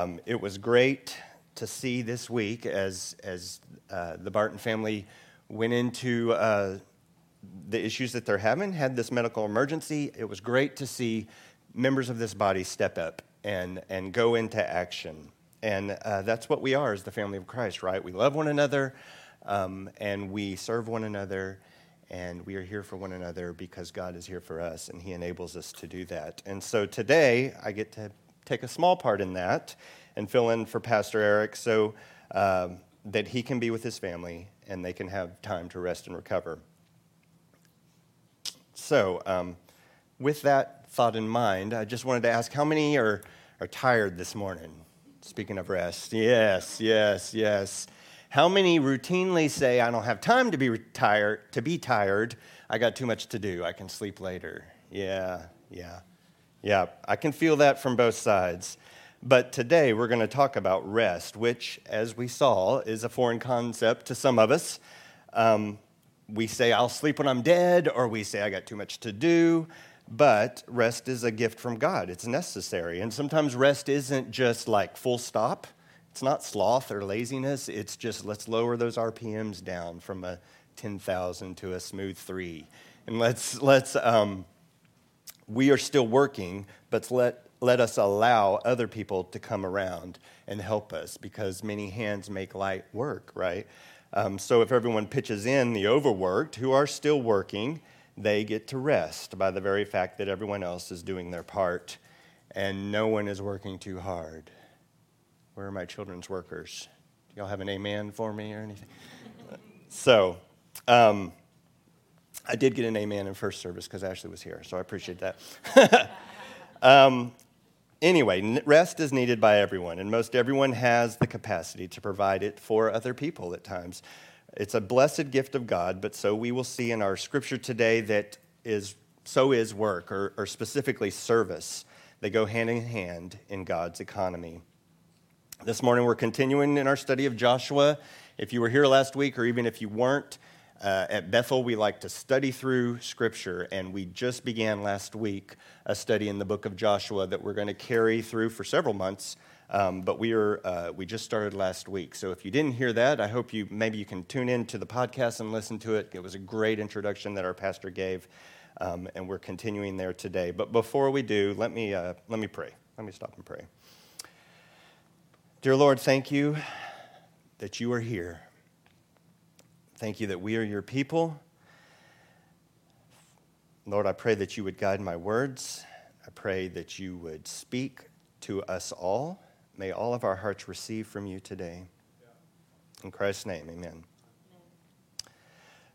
Um, it was great to see this week as, as uh, the Barton family went into uh, the issues that they're having, had this medical emergency. It was great to see members of this body step up and, and go into action. And uh, that's what we are as the family of Christ, right? We love one another um, and we serve one another and we are here for one another because God is here for us and He enables us to do that. And so today I get to take a small part in that and fill in for Pastor Eric so um, that he can be with his family and they can have time to rest and recover. So, um, with that thought in mind, I just wanted to ask how many are, are tired this morning? Speaking of rest, yes, yes, yes. How many routinely say, I don't have time to be tired, to be tired. I got too much to do. I can sleep later. Yeah, yeah. Yeah, I can feel that from both sides. But today we're going to talk about rest, which, as we saw, is a foreign concept to some of us. Um, we say, I'll sleep when I'm dead, or we say, I got too much to do. But rest is a gift from God, it's necessary. And sometimes rest isn't just like full stop, it's not sloth or laziness, it's just let's lower those RPMs down from a 10,000 to a smooth three. And let's, let's, um, we are still working, but let, let us allow other people to come around and help us because many hands make light work, right? Um, so if everyone pitches in the overworked who are still working, they get to rest by the very fact that everyone else is doing their part and no one is working too hard. Where are my children's workers? Do y'all have an amen for me or anything? so, um, I did get an amen in first service because Ashley was here, so I appreciate that. um, anyway, rest is needed by everyone, and most everyone has the capacity to provide it for other people at times. It's a blessed gift of God, but so we will see in our scripture today that is so is work, or, or specifically service. They go hand in hand in God's economy. This morning we're continuing in our study of Joshua. If you were here last week, or even if you weren't, uh, at Bethel, we like to study through Scripture, and we just began last week a study in the book of Joshua that we're going to carry through for several months. Um, but we are uh, we just started last week, so if you didn't hear that, I hope you maybe you can tune in to the podcast and listen to it. It was a great introduction that our pastor gave, um, and we're continuing there today. But before we do, let me uh, let me pray. Let me stop and pray. Dear Lord, thank you that you are here. Thank you that we are your people. Lord, I pray that you would guide my words. I pray that you would speak to us all. May all of our hearts receive from you today. In Christ's name, amen.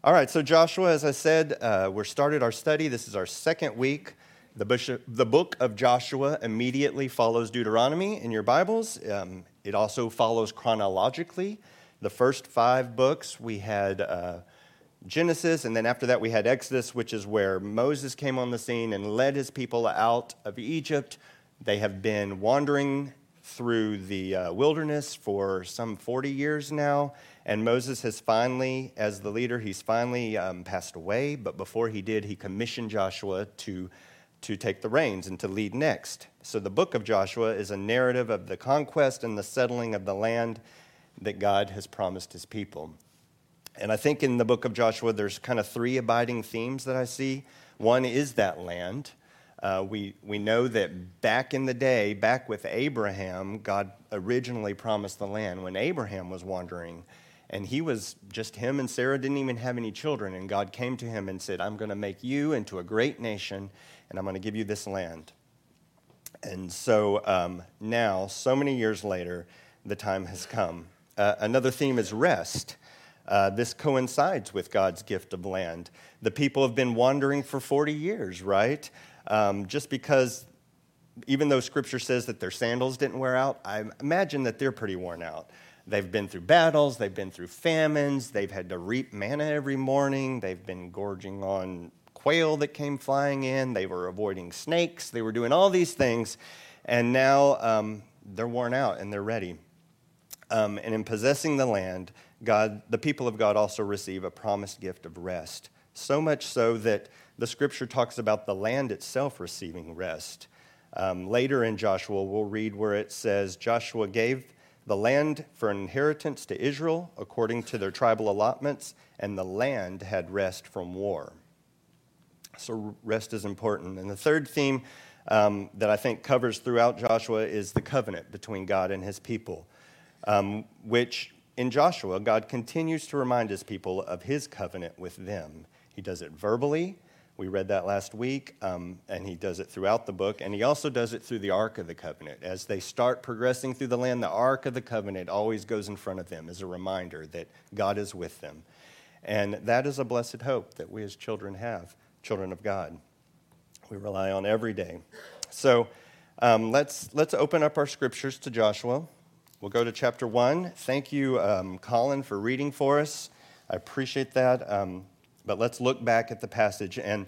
All right, so Joshua, as I said, uh, we're started our study. This is our second week. The, bishop, the book of Joshua immediately follows Deuteronomy in your Bibles. Um, it also follows chronologically. The first five books, we had uh, Genesis, and then after that, we had Exodus, which is where Moses came on the scene and led his people out of Egypt. They have been wandering through the uh, wilderness for some 40 years now, and Moses has finally, as the leader, he's finally um, passed away. But before he did, he commissioned Joshua to, to take the reins and to lead next. So the book of Joshua is a narrative of the conquest and the settling of the land that God has promised his people. And I think in the book of Joshua, there's kind of three abiding themes that I see. One is that land. Uh, we, we know that back in the day, back with Abraham, God originally promised the land when Abraham was wandering. And he was just him and Sarah didn't even have any children. And God came to him and said, I'm going to make you into a great nation, and I'm going to give you this land. And so um, now, so many years later, the time has come uh, another theme is rest. Uh, this coincides with God's gift of land. The people have been wandering for 40 years, right? Um, just because, even though scripture says that their sandals didn't wear out, I imagine that they're pretty worn out. They've been through battles, they've been through famines, they've had to reap manna every morning, they've been gorging on quail that came flying in, they were avoiding snakes, they were doing all these things, and now um, they're worn out and they're ready. Um, and in possessing the land, God, the people of God also receive a promised gift of rest. So much so that the scripture talks about the land itself receiving rest. Um, later in Joshua, we'll read where it says Joshua gave the land for an inheritance to Israel according to their tribal allotments, and the land had rest from war. So, rest is important. And the third theme um, that I think covers throughout Joshua is the covenant between God and his people, um, which in Joshua, God continues to remind his people of his covenant with them. He does it verbally. We read that last week, um, and he does it throughout the book, and he also does it through the Ark of the Covenant. As they start progressing through the land, the Ark of the Covenant always goes in front of them as a reminder that God is with them. And that is a blessed hope that we as children have, children of God. We rely on every day. So um, let's, let's open up our scriptures to Joshua. We'll go to chapter 1. Thank you, um, Colin, for reading for us. I appreciate that. Um, but let's look back at the passage. And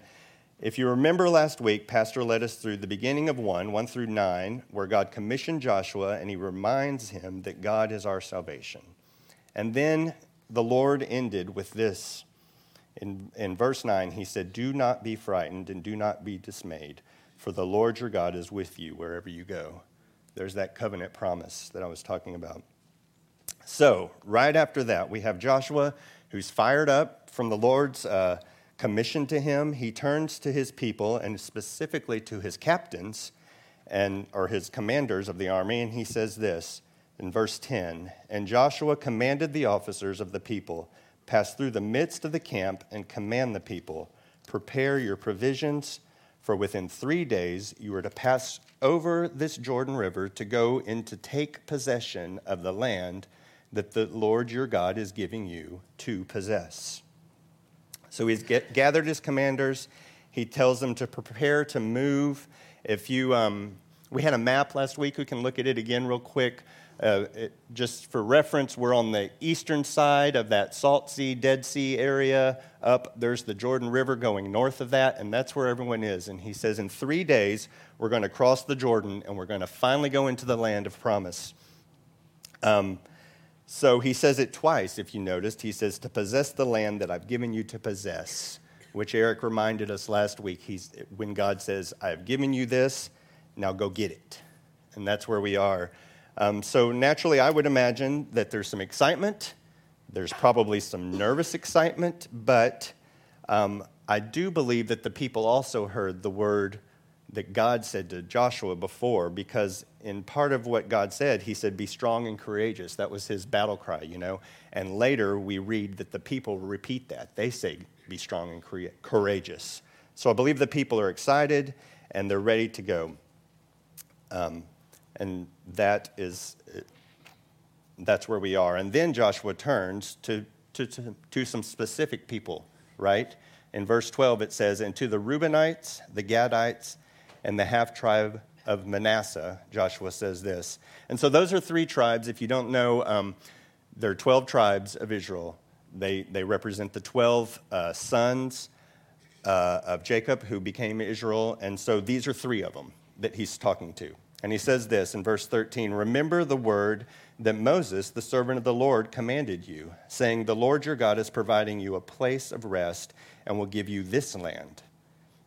if you remember last week, Pastor led us through the beginning of 1, 1 through 9, where God commissioned Joshua and he reminds him that God is our salvation. And then the Lord ended with this. In, in verse 9, he said, Do not be frightened and do not be dismayed, for the Lord your God is with you wherever you go. There's that covenant promise that I was talking about. So, right after that, we have Joshua who's fired up from the Lord's uh, commission to him. He turns to his people and specifically to his captains and or his commanders of the army, and he says this in verse 10 And Joshua commanded the officers of the people, pass through the midst of the camp and command the people, prepare your provisions, for within three days you are to pass over this Jordan River to go in to take possession of the land that the Lord your God is giving you to possess. So he's get, gathered his commanders. He tells them to prepare to move. If you, um, we had a map last week. We can look at it again real quick. Uh, it, just for reference, we're on the eastern side of that Salt Sea, Dead Sea area. Up there's the Jordan River going north of that, and that's where everyone is. And he says, in three days, we're going to cross the Jordan and we're going to finally go into the land of promise. Um, so he says it twice, if you noticed. He says, to possess the land that I've given you to possess, which Eric reminded us last week. He's, when God says, I have given you this, now go get it. And that's where we are. Um, so naturally, I would imagine that there's some excitement. There's probably some nervous excitement, but um, I do believe that the people also heard the word that God said to Joshua before, because in part of what God said, he said, Be strong and courageous. That was his battle cry, you know. And later we read that the people repeat that. They say, Be strong and courageous. So I believe the people are excited and they're ready to go. Um, and that is, that's where we are. And then Joshua turns to, to, to, to some specific people, right? In verse 12, it says, And to the Reubenites, the Gadites, and the half tribe of Manasseh, Joshua says this. And so those are three tribes. If you don't know, um, there are 12 tribes of Israel. They, they represent the 12 uh, sons uh, of Jacob who became Israel. And so these are three of them that he's talking to. And he says this in verse 13 Remember the word that Moses, the servant of the Lord, commanded you, saying, The Lord your God is providing you a place of rest and will give you this land.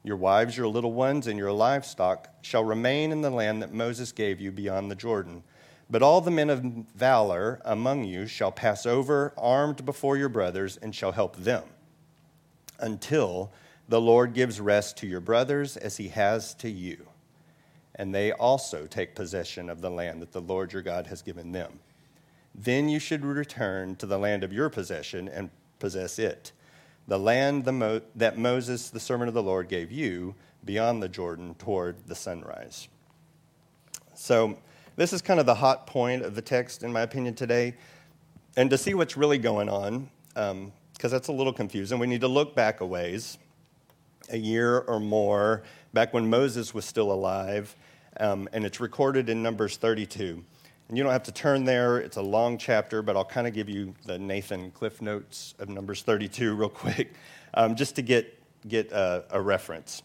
Your wives, your little ones, and your livestock shall remain in the land that Moses gave you beyond the Jordan. But all the men of valor among you shall pass over armed before your brothers and shall help them until the Lord gives rest to your brothers as he has to you and they also take possession of the land that the Lord your God has given them. Then you should return to the land of your possession and possess it, the land the Mo- that Moses, the servant of the Lord, gave you beyond the Jordan toward the sunrise. So, this is kind of the hot point of the text, in my opinion, today. And to see what's really going on, because um, that's a little confusing, we need to look back a ways, a year or more, back when Moses was still alive, um, and it's recorded in Numbers 32. And you don't have to turn there, it's a long chapter, but I'll kind of give you the Nathan Cliff Notes of Numbers 32 real quick, um, just to get, get a, a reference.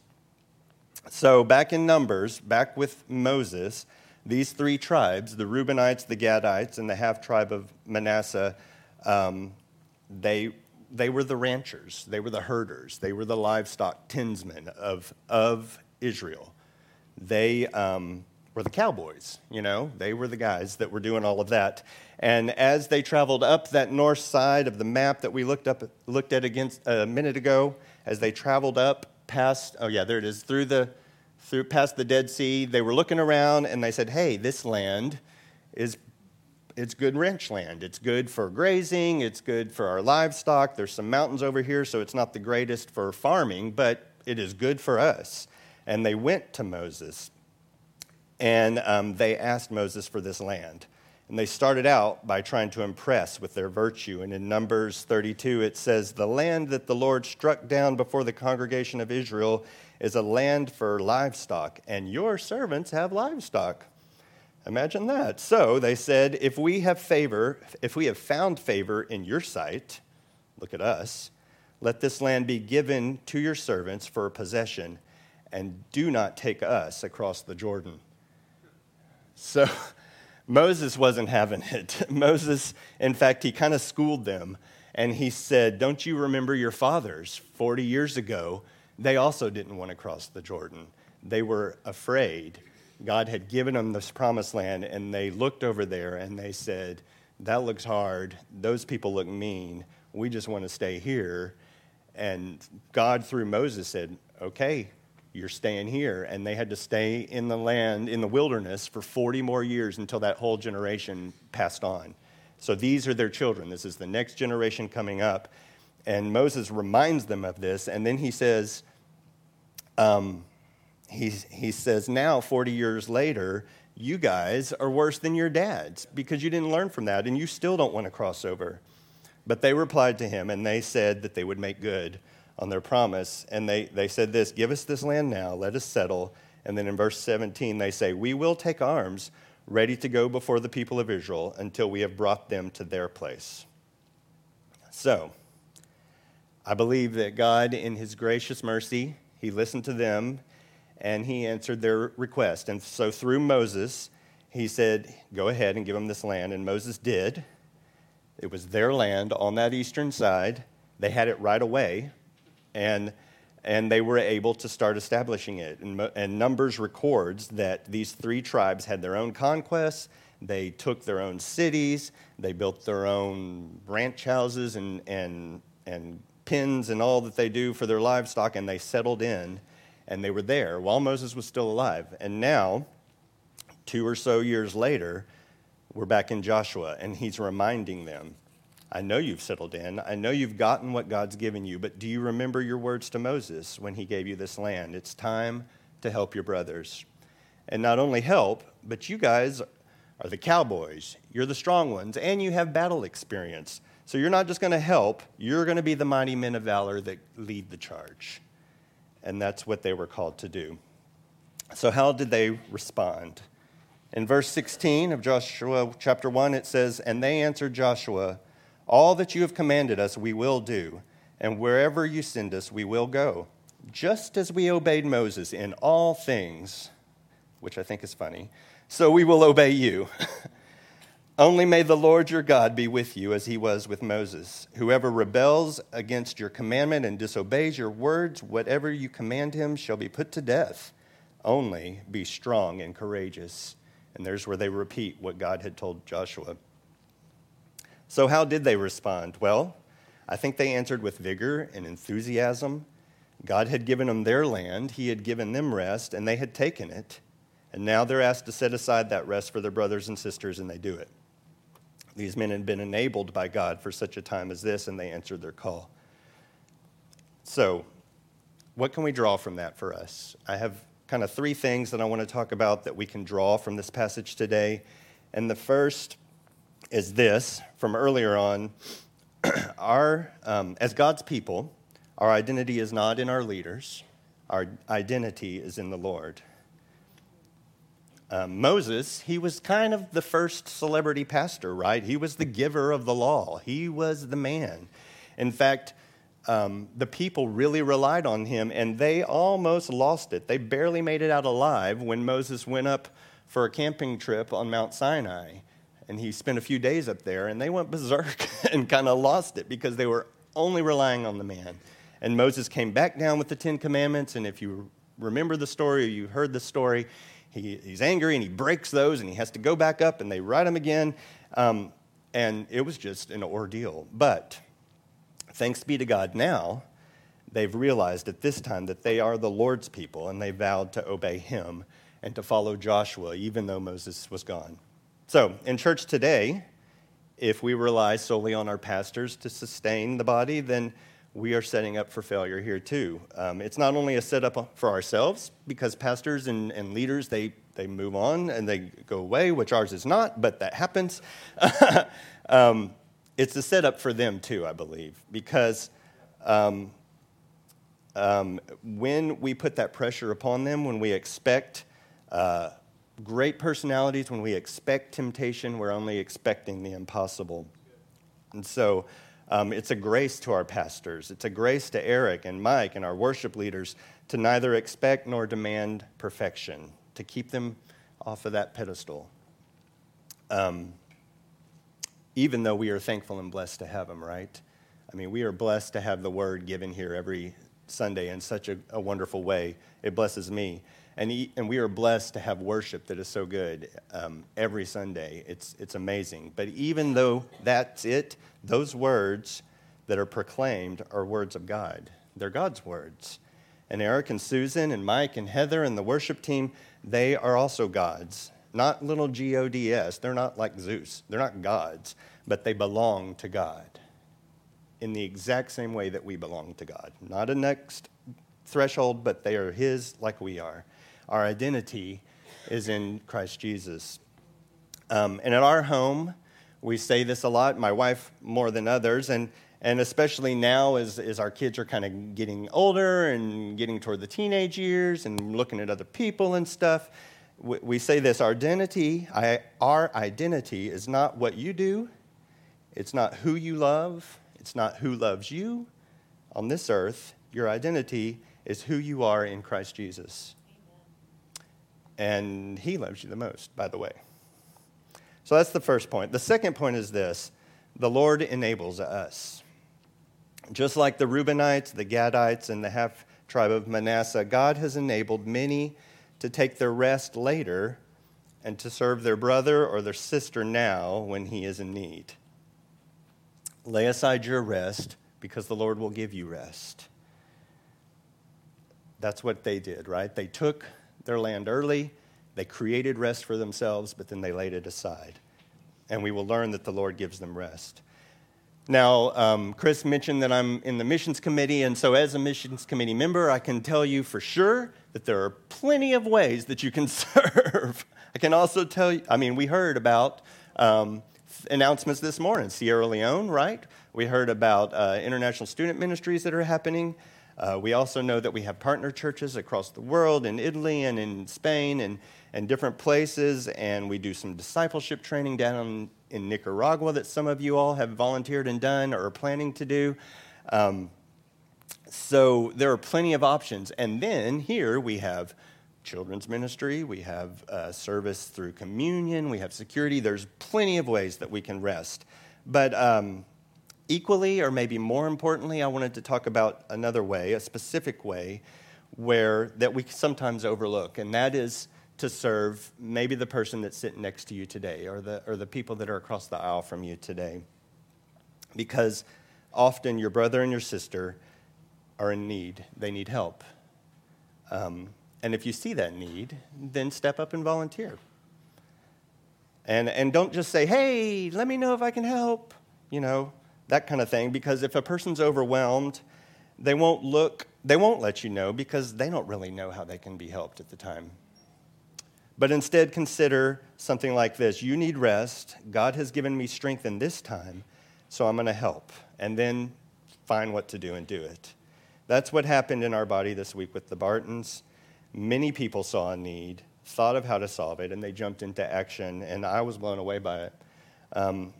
So, back in Numbers, back with Moses, these three tribes, the Reubenites, the Gadites, and the half tribe of Manasseh, um, they, they were the ranchers, they were the herders, they were the livestock tinsmen of, of Israel. they um, were the cowboys, you know, they were the guys that were doing all of that. And as they traveled up that north side of the map that we looked, up, looked at against a minute ago, as they traveled up past, oh yeah, there it is, through the, through past the Dead Sea, they were looking around and they said, hey, this land is it's good ranch land. It's good for grazing, it's good for our livestock. There's some mountains over here, so it's not the greatest for farming, but it is good for us. And they went to Moses and um, they asked Moses for this land. And they started out by trying to impress with their virtue. And in Numbers 32, it says, The land that the Lord struck down before the congregation of Israel is a land for livestock, and your servants have livestock. Imagine that. So they said, if we have favor, if we have found favor in your sight, look at us, let this land be given to your servants for a possession, and do not take us across the Jordan. So Moses wasn't having it. Moses, in fact, he kind of schooled them, and he said, Don't you remember your fathers 40 years ago? They also didn't want to cross the Jordan. They were afraid God had given them this promised land, and they looked over there and they said, That looks hard. Those people look mean. We just want to stay here. And God, through Moses, said, Okay, you're staying here. And they had to stay in the land, in the wilderness, for 40 more years until that whole generation passed on. So these are their children. This is the next generation coming up. And Moses reminds them of this. And then he says, um, he, he says, now, 40 years later, you guys are worse than your dads because you didn't learn from that and you still don't want to cross over. But they replied to him and they said that they would make good on their promise. And they, they said this Give us this land now, let us settle. And then in verse 17, they say, We will take arms, ready to go before the people of Israel until we have brought them to their place. So, I believe that God, in his gracious mercy, he listened to them and he answered their request. And so through Moses, he said, Go ahead and give them this land. And Moses did. It was their land on that eastern side. They had it right away. And, and they were able to start establishing it. And, and Numbers records that these three tribes had their own conquests. They took their own cities. They built their own ranch houses and, and, and pens and all that they do for their livestock, and they settled in and they were there while Moses was still alive. And now, two or so years later, we're back in Joshua, and he's reminding them I know you've settled in. I know you've gotten what God's given you, but do you remember your words to Moses when he gave you this land? It's time to help your brothers. And not only help, but you guys are the cowboys. You're the strong ones, and you have battle experience. So you're not just going to help, you're going to be the mighty men of valor that lead the charge and that's what they were called to do. So, how did they respond? In verse 16 of Joshua chapter 1, it says, And they answered Joshua, All that you have commanded us, we will do, and wherever you send us, we will go. Just as we obeyed Moses in all things, which I think is funny, so we will obey you. Only may the Lord your God be with you as he was with Moses. Whoever rebels against your commandment and disobeys your words, whatever you command him shall be put to death. Only be strong and courageous. And there's where they repeat what God had told Joshua. So, how did they respond? Well, I think they answered with vigor and enthusiasm. God had given them their land, He had given them rest, and they had taken it. And now they're asked to set aside that rest for their brothers and sisters, and they do it. These men had been enabled by God for such a time as this, and they answered their call. So, what can we draw from that for us? I have kind of three things that I want to talk about that we can draw from this passage today. And the first is this from earlier on. our, um, as God's people, our identity is not in our leaders, our identity is in the Lord. Um, Moses, he was kind of the first celebrity pastor, right? He was the giver of the law, he was the man. In fact, um, the people really relied on him, and they almost lost it. They barely made it out alive when Moses went up for a camping trip on Mount Sinai. And he spent a few days up there, and they went berserk and kind of lost it because they were only relying on the man. And Moses came back down with the Ten Commandments, and if you remember the story or you heard the story, he, he's angry and he breaks those and he has to go back up and they write him again. Um, and it was just an ordeal. But thanks be to God now, they've realized at this time that they are the Lord's people and they vowed to obey him and to follow Joshua, even though Moses was gone. So, in church today, if we rely solely on our pastors to sustain the body, then we are setting up for failure here too. Um, it's not only a setup for ourselves, because pastors and, and leaders, they, they move on and they go away, which ours is not, but that happens. um, it's a setup for them too, I believe, because um, um, when we put that pressure upon them, when we expect uh, great personalities, when we expect temptation, we're only expecting the impossible. And so, um, it's a grace to our pastors. It's a grace to Eric and Mike and our worship leaders to neither expect nor demand perfection, to keep them off of that pedestal. Um, even though we are thankful and blessed to have them, right? I mean, we are blessed to have the word given here every Sunday in such a, a wonderful way. It blesses me. And, he, and we are blessed to have worship that is so good um, every Sunday. It's, it's amazing. But even though that's it, those words that are proclaimed are words of God. They're God's words. And Eric and Susan and Mike and Heather and the worship team, they are also God's. Not little G O D S. They're not like Zeus. They're not gods, but they belong to God in the exact same way that we belong to God. Not a next threshold, but they are His like we are. Our identity is in Christ Jesus. Um, and at our home, we say this a lot, my wife more than others, and, and especially now as, as our kids are kind of getting older and getting toward the teenage years and looking at other people and stuff. We, we say this our identity, I, our identity is not what you do, it's not who you love, it's not who loves you on this earth. Your identity is who you are in Christ Jesus. And he loves you the most, by the way. So that's the first point. The second point is this the Lord enables us. Just like the Reubenites, the Gadites, and the half tribe of Manasseh, God has enabled many to take their rest later and to serve their brother or their sister now when he is in need. Lay aside your rest because the Lord will give you rest. That's what they did, right? They took their land early. They created rest for themselves, but then they laid it aside. And we will learn that the Lord gives them rest. Now, um, Chris mentioned that I'm in the missions committee, and so as a missions committee member, I can tell you for sure that there are plenty of ways that you can serve. I can also tell you, I mean, we heard about um, announcements this morning Sierra Leone, right? We heard about uh, international student ministries that are happening. Uh, we also know that we have partner churches across the world in Italy and in Spain and, and different places, and we do some discipleship training down in Nicaragua that some of you all have volunteered and done or are planning to do. Um, so there are plenty of options. And then here we have children's ministry, we have uh, service through communion, we have security. There's plenty of ways that we can rest. But um, Equally, or maybe more importantly, I wanted to talk about another way, a specific way, where that we sometimes overlook, and that is to serve maybe the person that's sitting next to you today or the, or the people that are across the aisle from you today. Because often your brother and your sister are in need, they need help. Um, and if you see that need, then step up and volunteer. And, and don't just say, hey, let me know if I can help. You know, that kind of thing, because if a person's overwhelmed, they won't look, they won't let you know because they don't really know how they can be helped at the time. But instead, consider something like this You need rest. God has given me strength in this time, so I'm going to help. And then find what to do and do it. That's what happened in our body this week with the Bartons. Many people saw a need, thought of how to solve it, and they jumped into action, and I was blown away by it. Um,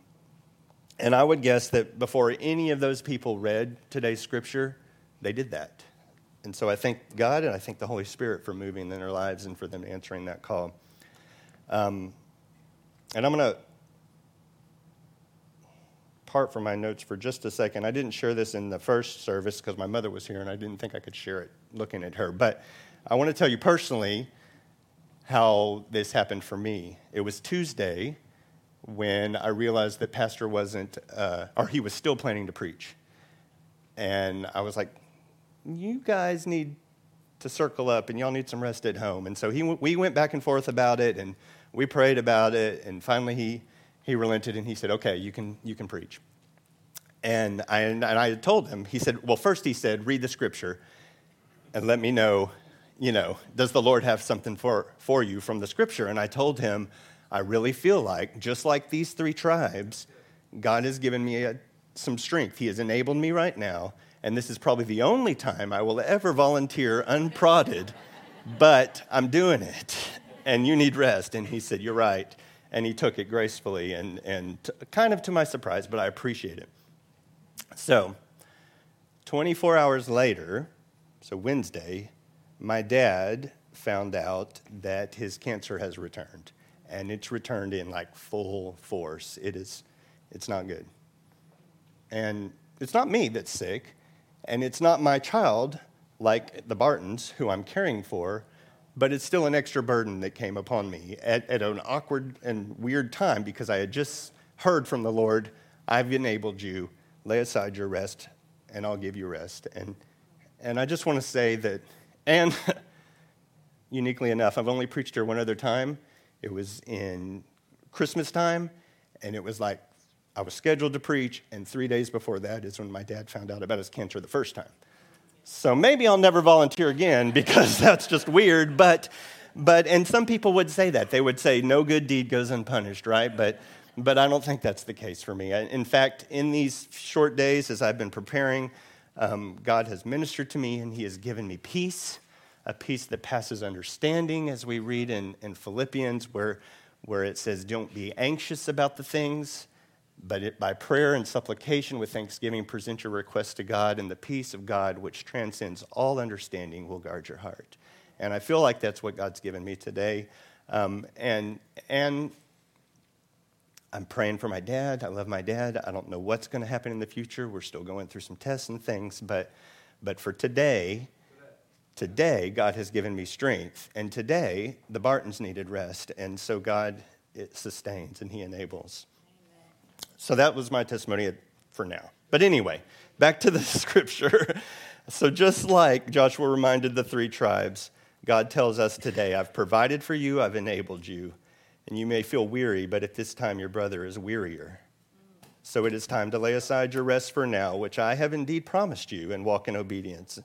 and I would guess that before any of those people read today's scripture, they did that. And so I thank God and I thank the Holy Spirit for moving in their lives and for them answering that call. Um, and I'm going to part from my notes for just a second. I didn't share this in the first service because my mother was here and I didn't think I could share it looking at her. But I want to tell you personally how this happened for me. It was Tuesday when I realized that Pastor wasn't, uh, or he was still planning to preach. And I was like, you guys need to circle up and y'all need some rest at home. And so he, we went back and forth about it and we prayed about it. And finally he, he relented and he said, okay, you can, you can preach. And I, and I told him, he said, well, first he said, read the scripture and let me know, you know, does the Lord have something for, for you from the scripture? And I told him, I really feel like, just like these three tribes, God has given me a, some strength. He has enabled me right now, and this is probably the only time I will ever volunteer unprodded, but I'm doing it, and you need rest. And he said, You're right. And he took it gracefully and, and t- kind of to my surprise, but I appreciate it. So, 24 hours later, so Wednesday, my dad found out that his cancer has returned and it's returned in like full force. It is, it's not good. And it's not me that's sick, and it's not my child, like the Bartons, who I'm caring for, but it's still an extra burden that came upon me at, at an awkward and weird time because I had just heard from the Lord, I've enabled you, lay aside your rest, and I'll give you rest. And, and I just want to say that, and uniquely enough, I've only preached here one other time, it was in Christmas time, and it was like I was scheduled to preach, and three days before that is when my dad found out about his cancer the first time. So maybe I'll never volunteer again because that's just weird. But, but, and some people would say that. They would say, no good deed goes unpunished, right? But, but I don't think that's the case for me. In fact, in these short days as I've been preparing, um, God has ministered to me and He has given me peace a peace that passes understanding, as we read in, in Philippians, where, where it says, Don't be anxious about the things, but it, by prayer and supplication with thanksgiving, present your requests to God, and the peace of God, which transcends all understanding, will guard your heart. And I feel like that's what God's given me today. Um, and, and I'm praying for my dad. I love my dad. I don't know what's going to happen in the future. We're still going through some tests and things, but, but for today, Today, God has given me strength. And today, the Bartons needed rest. And so God it sustains and He enables. Amen. So that was my testimony for now. But anyway, back to the scripture. so just like Joshua reminded the three tribes, God tells us today, I've provided for you, I've enabled you. And you may feel weary, but at this time your brother is wearier. So it is time to lay aside your rest for now, which I have indeed promised you, and walk in obedience.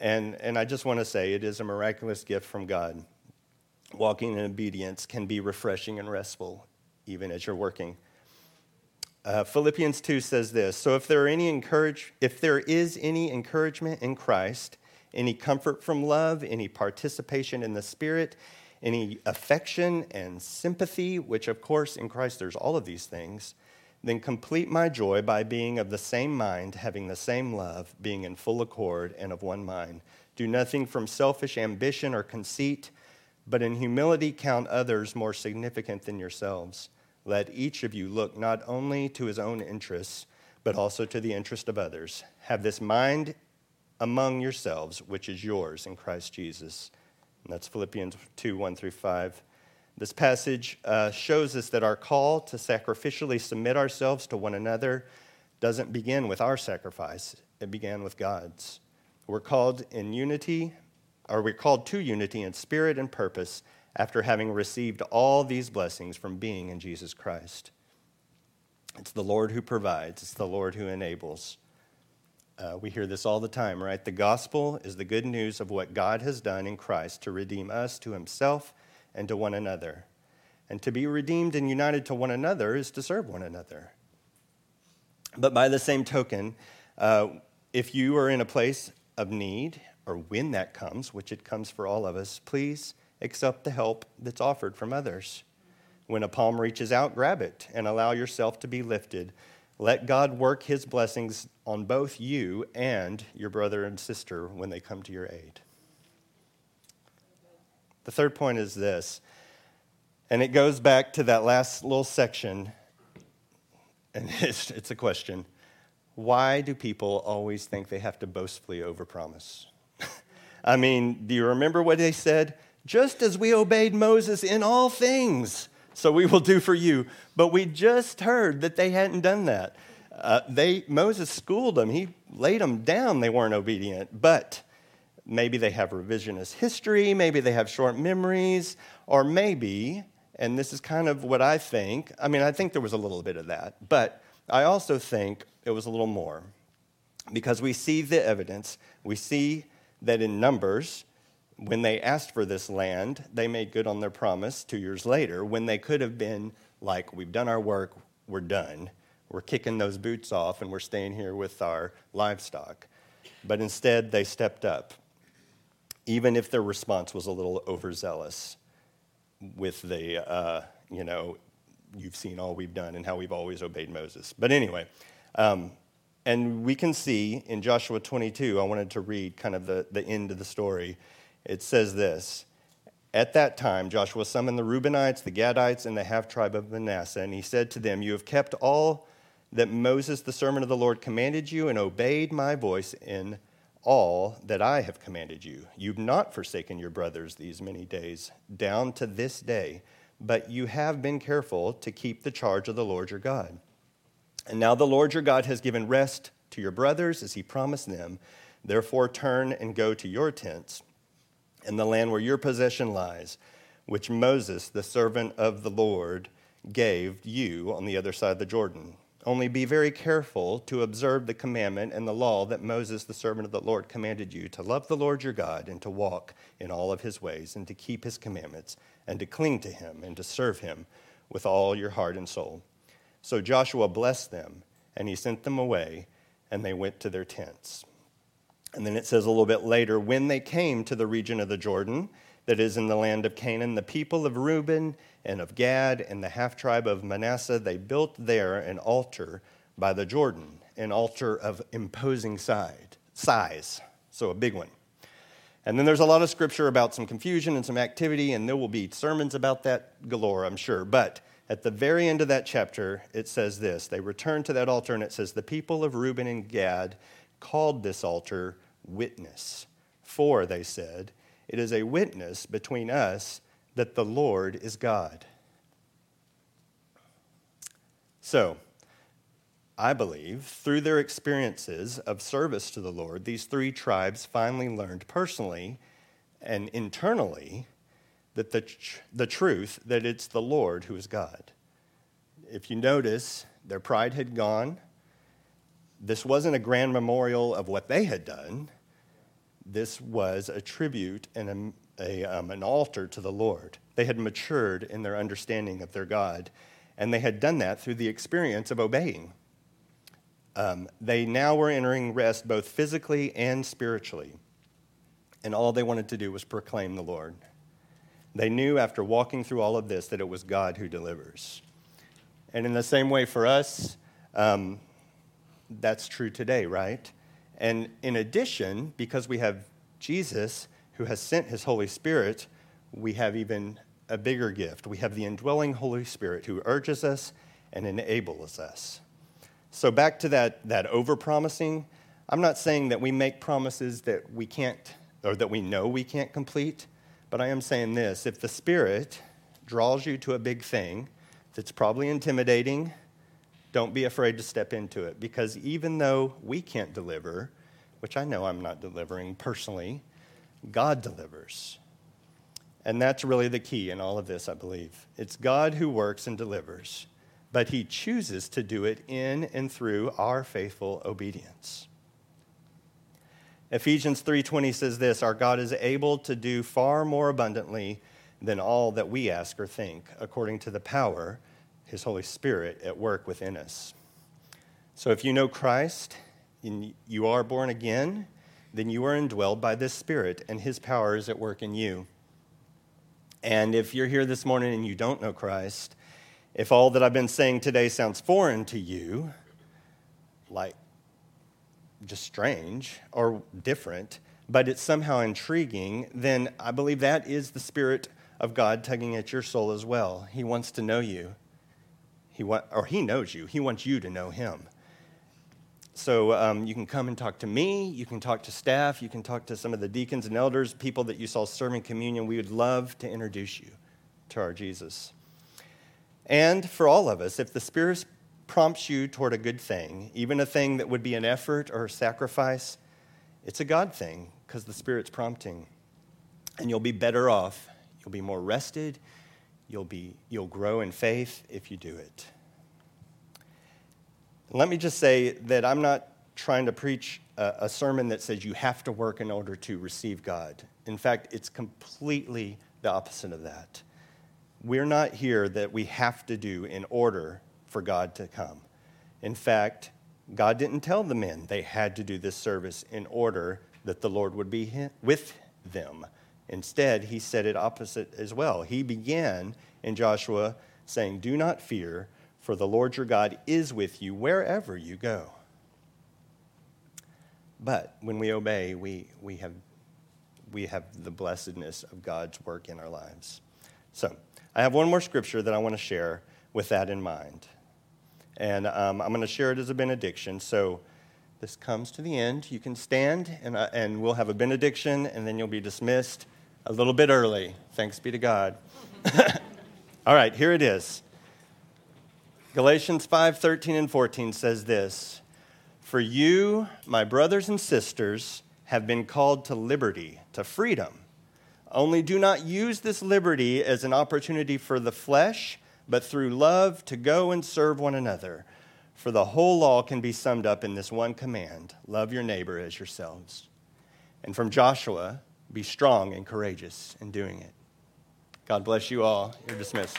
And, and I just want to say it is a miraculous gift from God. Walking in obedience can be refreshing and restful, even as you're working. Uh, Philippians 2 says this So if there, are any encourage, if there is any encouragement in Christ, any comfort from love, any participation in the Spirit, any affection and sympathy, which of course in Christ there's all of these things, then complete my joy by being of the same mind, having the same love, being in full accord and of one mind. Do nothing from selfish ambition or conceit, but in humility count others more significant than yourselves. Let each of you look not only to his own interests, but also to the interest of others. Have this mind among yourselves, which is yours in Christ Jesus. And that's Philippians 2 1 through 5. This passage uh, shows us that our call to sacrificially submit ourselves to one another doesn't begin with our sacrifice, it began with God's. We're called in unity, or we're called to unity in spirit and purpose after having received all these blessings from being in Jesus Christ. It's the Lord who provides, it's the Lord who enables. Uh, we hear this all the time, right? The gospel is the good news of what God has done in Christ to redeem us to himself and to one another. And to be redeemed and united to one another is to serve one another. But by the same token, uh, if you are in a place of need, or when that comes, which it comes for all of us, please accept the help that's offered from others. When a palm reaches out, grab it and allow yourself to be lifted. Let God work his blessings on both you and your brother and sister when they come to your aid. The third point is this, and it goes back to that last little section, and it's, it's a question. Why do people always think they have to boastfully overpromise? I mean, do you remember what they said? Just as we obeyed Moses in all things, so we will do for you. But we just heard that they hadn't done that. Uh, they, Moses schooled them, he laid them down, they weren't obedient. But maybe they have revisionist history, maybe they have short memories, or maybe, and this is kind of what I think, I mean, I think there was a little bit of that, but I also think it was a little more because we see the evidence. We see that in Numbers, when they asked for this land, they made good on their promise two years later when they could have been like, We've done our work, we're done. We're kicking those boots off and we're staying here with our livestock. But instead, they stepped up, even if their response was a little overzealous with the, uh, you know, you've seen all we've done and how we've always obeyed Moses. But anyway, um, and we can see in Joshua 22, I wanted to read kind of the, the end of the story. It says this At that time, Joshua summoned the Reubenites, the Gadites, and the half tribe of Manasseh, and he said to them, You have kept all that Moses, the servant of the Lord, commanded you, and obeyed my voice in all that I have commanded you. You've not forsaken your brothers these many days, down to this day, but you have been careful to keep the charge of the Lord your God. And now the Lord your God has given rest to your brothers as he promised them. Therefore, turn and go to your tents in the land where your possession lies, which Moses, the servant of the Lord, gave you on the other side of the Jordan. Only be very careful to observe the commandment and the law that Moses, the servant of the Lord, commanded you to love the Lord your God and to walk in all of his ways and to keep his commandments and to cling to him and to serve him with all your heart and soul. So Joshua blessed them, and he sent them away, and they went to their tents. And then it says a little bit later when they came to the region of the Jordan, that is in the land of Canaan, the people of Reuben and of Gad and the half tribe of Manasseh, they built there an altar by the Jordan, an altar of imposing side, size, so a big one. And then there's a lot of scripture about some confusion and some activity, and there will be sermons about that galore, I'm sure. But at the very end of that chapter, it says this They returned to that altar, and it says, The people of Reuben and Gad called this altar witness. For, they said, it is a witness between us that the Lord is God. So, I believe through their experiences of service to the Lord, these three tribes finally learned personally and internally that the, tr- the truth that it's the Lord who is God. If you notice, their pride had gone. This wasn't a grand memorial of what they had done. This was a tribute and a, a um, an altar to the Lord. They had matured in their understanding of their God, and they had done that through the experience of obeying. Um, they now were entering rest both physically and spiritually, and all they wanted to do was proclaim the Lord. They knew after walking through all of this that it was God who delivers. And in the same way for us, um, that's true today, right? And in addition, because we have Jesus who has sent his Holy Spirit, we have even a bigger gift. We have the indwelling Holy Spirit who urges us and enables us. So, back to that, that over promising, I'm not saying that we make promises that we can't or that we know we can't complete. But I am saying this if the Spirit draws you to a big thing that's probably intimidating, don't be afraid to step into it because even though we can't deliver, which I know I'm not delivering personally, God delivers. And that's really the key in all of this, I believe. It's God who works and delivers, but He chooses to do it in and through our faithful obedience. Ephesians 3:20 says this, our God is able to do far more abundantly than all that we ask or think, according to the power his Holy Spirit at work within us. So if you know Christ and you are born again, then you are indwelled by this Spirit, and his power is at work in you. And if you're here this morning and you don't know Christ, if all that I've been saying today sounds foreign to you, like just strange or different, but it's somehow intriguing, then I believe that is the Spirit of God tugging at your soul as well. He wants to know you. He want, or he knows you. He wants you to know him. So um, you can come and talk to me, you can talk to staff, you can talk to some of the deacons and elders, people that you saw serving communion. We would love to introduce you to our Jesus. And for all of us, if the Spirit prompts you toward a good thing, even a thing that would be an effort or a sacrifice, it's a God thing because the Spirit's prompting. And you'll be better off. You'll be more rested. You'll, be, you'll grow in faith if you do it. Let me just say that I'm not trying to preach a, a, sermon that says you have to work in order to receive God. In fact, it's completely the opposite of that. We're not here that we have to do in order for God to come. In fact, God didn't tell the men they had to do this service in order that the Lord would be with them. Instead, he said it opposite as well. He began in Joshua saying, Do not fear, for the Lord your God is with you wherever you go. But when we obey, we, we, have, we have the blessedness of God's work in our lives. So, I have one more scripture that I want to share with that in mind. And um, I'm going to share it as a benediction. So, this comes to the end. You can stand, and, uh, and we'll have a benediction, and then you'll be dismissed a little bit early. Thanks be to God. All right, here it is. Galatians 5 13 and 14 says this For you, my brothers and sisters, have been called to liberty, to freedom. Only do not use this liberty as an opportunity for the flesh, but through love to go and serve one another. For the whole law can be summed up in this one command love your neighbor as yourselves. And from Joshua, be strong and courageous in doing it. God bless you all. You're dismissed.